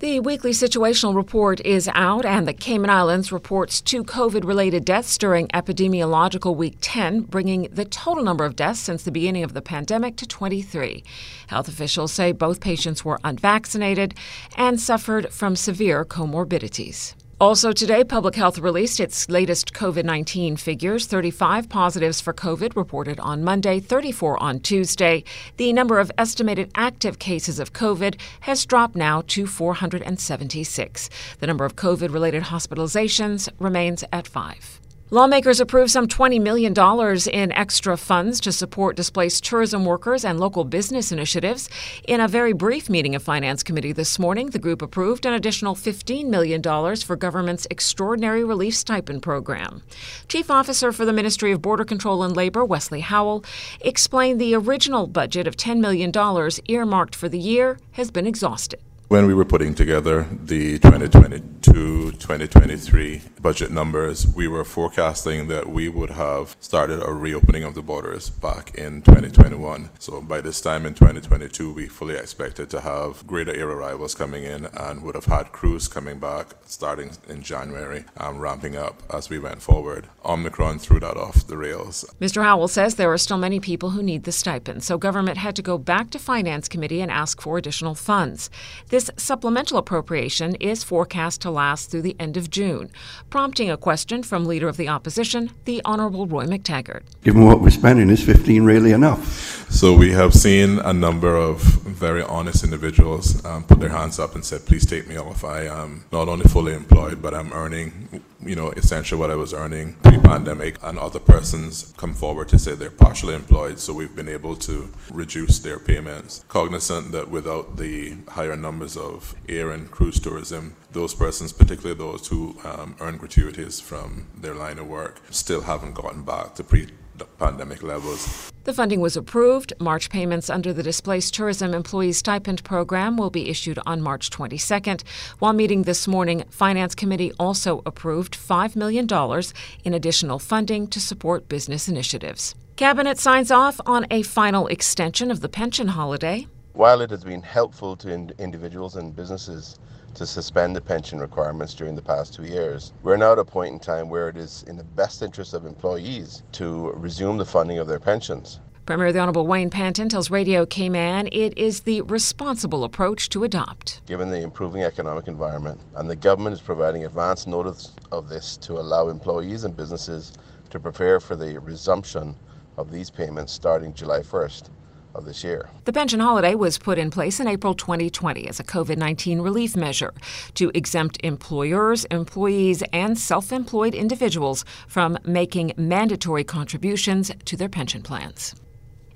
The weekly situational report is out, and the Cayman Islands reports two COVID related deaths during epidemiological week 10, bringing the total number of deaths since the beginning of the pandemic to 23. Health officials say both patients were unvaccinated and suffered from severe comorbidities. Also today, Public Health released its latest COVID 19 figures 35 positives for COVID reported on Monday, 34 on Tuesday. The number of estimated active cases of COVID has dropped now to 476. The number of COVID related hospitalizations remains at five. Lawmakers approved some $20 million in extra funds to support displaced tourism workers and local business initiatives. In a very brief meeting of Finance Committee this morning, the group approved an additional $15 million for government's Extraordinary Relief Stipend Program. Chief Officer for the Ministry of Border Control and Labor, Wesley Howell, explained the original budget of $10 million earmarked for the year has been exhausted. When we were putting together the 2022 2023 budget numbers, we were forecasting that we would have started a reopening of the borders back in 2021. So by this time in 2022, we fully expected to have greater air arrivals coming in and would have had crews coming back starting in January and ramping up as we went forward. Omicron threw that off the rails. Mr. Howell says there are still many people who need the stipend, so government had to go back to Finance Committee and ask for additional funds. This supplemental appropriation is forecast to last through the end of June, prompting a question from Leader of the Opposition, the Honourable Roy McTaggart. Given what we're spending, is 15 really enough? So we have seen a number of very honest individuals um, put their hands up and said, please take me off. I am not only fully employed, but I'm earning you know, essentially what I was earning pre-pandemic, and other persons come forward to say they're partially employed, so we've been able to reduce their payments. Cognizant that without the higher numbers of air and cruise tourism, those persons, particularly those who um, earn gratuities from their line of work, still haven't gotten back to pre pandemic levels. The funding was approved. March payments under the Displaced Tourism Employees Stipend Program will be issued on March 22nd. While meeting this morning, Finance Committee also approved $5 million in additional funding to support business initiatives. Cabinet signs off on a final extension of the pension holiday. While it has been helpful to in- individuals and businesses to suspend the pension requirements during the past two years. We're now at a point in time where it is in the best interest of employees to resume the funding of their pensions. Premier the Honourable Wayne Panton tells Radio Cayman it is the responsible approach to adopt. Given the improving economic environment, and the government is providing advance notice of this to allow employees and businesses to prepare for the resumption of these payments starting July 1st of this year. The pension holiday was put in place in April 2020 as a COVID 19 relief measure to exempt employers, employees, and self employed individuals from making mandatory contributions to their pension plans.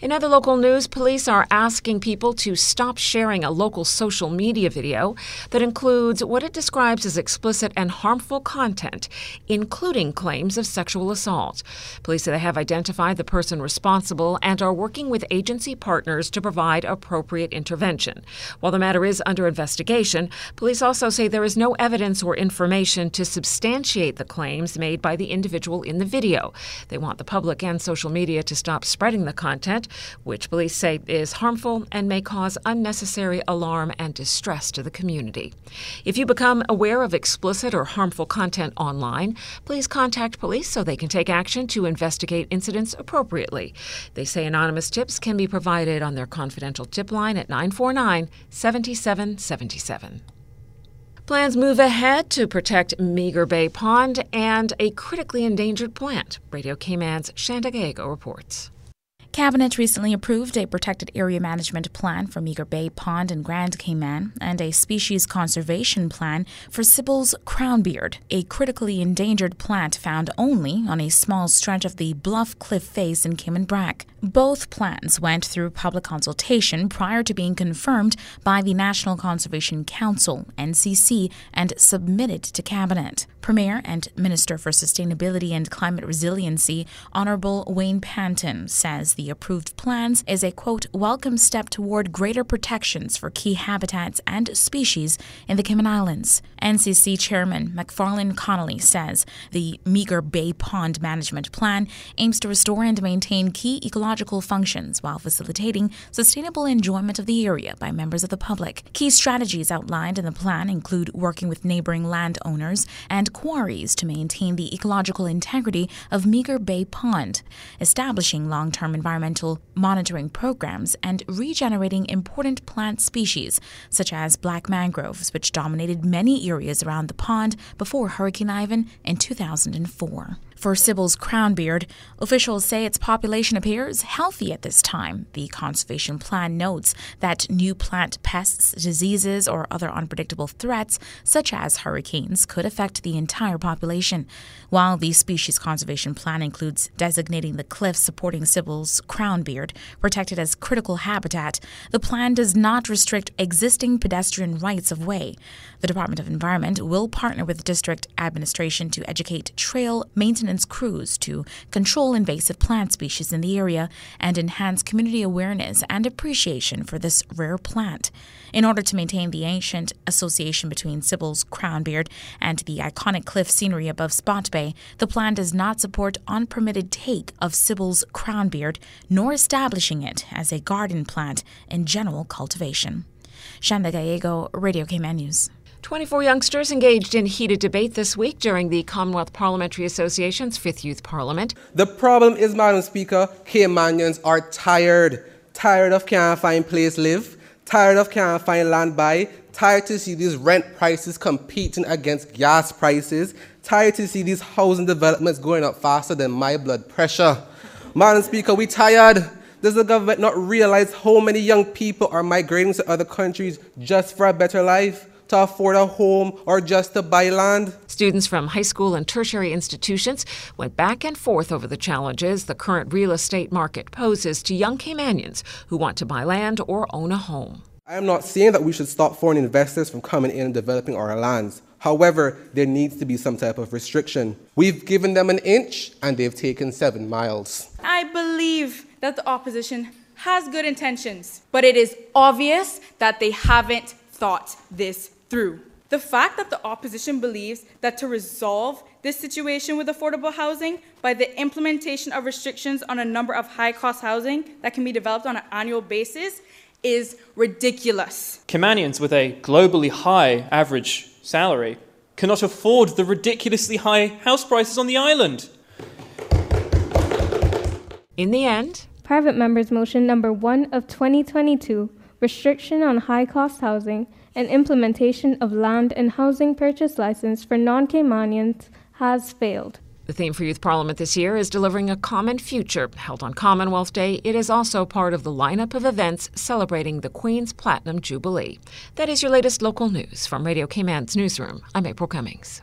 In other local news, police are asking people to stop sharing a local social media video that includes what it describes as explicit and harmful content, including claims of sexual assault. Police say they have identified the person responsible and are working with agency partners to provide appropriate intervention. While the matter is under investigation, police also say there is no evidence or information to substantiate the claims made by the individual in the video. They want the public and social media to stop spreading the content which police say is harmful and may cause unnecessary alarm and distress to the community. If you become aware of explicit or harmful content online, please contact police so they can take action to investigate incidents appropriately. They say anonymous tips can be provided on their confidential tip line at 949 7777. Plans move ahead to protect Meagre Bay Pond and a critically endangered plant. Radio Cayman's Shanda Gallego reports. Cabinet recently approved a protected area management plan for Meagre Bay Pond in Grand Cayman and a species conservation plan for Sibyl's crownbeard, a critically endangered plant found only on a small stretch of the Bluff Cliff face in Cayman Brac. Both plans went through public consultation prior to being confirmed by the National Conservation Council, NCC, and submitted to Cabinet. Premier and Minister for Sustainability and Climate Resiliency, Honorable Wayne Panton, says the approved plans is a quote, welcome step toward greater protections for key habitats and species in the Cayman Islands. NCC Chairman McFarlane Conolly says the Meagre Bay Pond Management Plan aims to restore and maintain key ecological functions while facilitating sustainable enjoyment of the area by members of the public. Key strategies outlined in the plan include working with neighboring landowners and quarries to maintain the ecological integrity of Meagre Bay Pond, establishing long term environmental monitoring programs, and regenerating important plant species, such as black mangroves, which dominated many areas around the pond before Hurricane Ivan in 2004. For Sibyl's crownbeard, officials say its population appears healthy at this time. The conservation plan notes that new plant pests, diseases, or other unpredictable threats, such as hurricanes, could affect the entire population. While the species conservation plan includes designating the cliffs supporting Sibyl's crownbeard protected as critical habitat, the plan does not restrict existing pedestrian rights of way. The Department of Environment will partner with district administration to educate trail maintenance maintenance crews to control invasive plant species in the area and enhance community awareness and appreciation for this rare plant. In order to maintain the ancient association between Sibyl's crownbeard and the iconic cliff scenery above Spot Bay, the plan does not support unpermitted take of Sibyl's crownbeard nor establishing it as a garden plant in general cultivation. Shanda Gallego, Radio Cayman News. 24 youngsters engaged in heated debate this week during the Commonwealth Parliamentary Association's Fifth Youth Parliament. The problem is, Madam Speaker, Caymanians are tired. Tired of can't find place live, tired of can't find land buy, tired to see these rent prices competing against gas prices, tired to see these housing developments going up faster than my blood pressure. Madam Speaker, we tired. Does the government not realize how many young people are migrating to other countries just for a better life? To afford a home or just to buy land. Students from high school and tertiary institutions went back and forth over the challenges the current real estate market poses to young Caymanians who want to buy land or own a home. I am not saying that we should stop foreign investors from coming in and developing our lands. However, there needs to be some type of restriction. We've given them an inch and they've taken seven miles. I believe that the opposition has good intentions, but it is obvious that they haven't thought this through. The fact that the opposition believes that to resolve this situation with affordable housing by the implementation of restrictions on a number of high cost housing that can be developed on an annual basis is ridiculous. Caymanians with a globally high average salary cannot afford the ridiculously high house prices on the island. In the end, Private Members Motion number 1 of 2022, Restriction on High Cost Housing, and implementation of land and housing purchase license for non Caymanians has failed. The theme for Youth Parliament this year is Delivering a Common Future. Held on Commonwealth Day, it is also part of the lineup of events celebrating the Queen's Platinum Jubilee. That is your latest local news from Radio Cayman's newsroom. I'm April Cummings.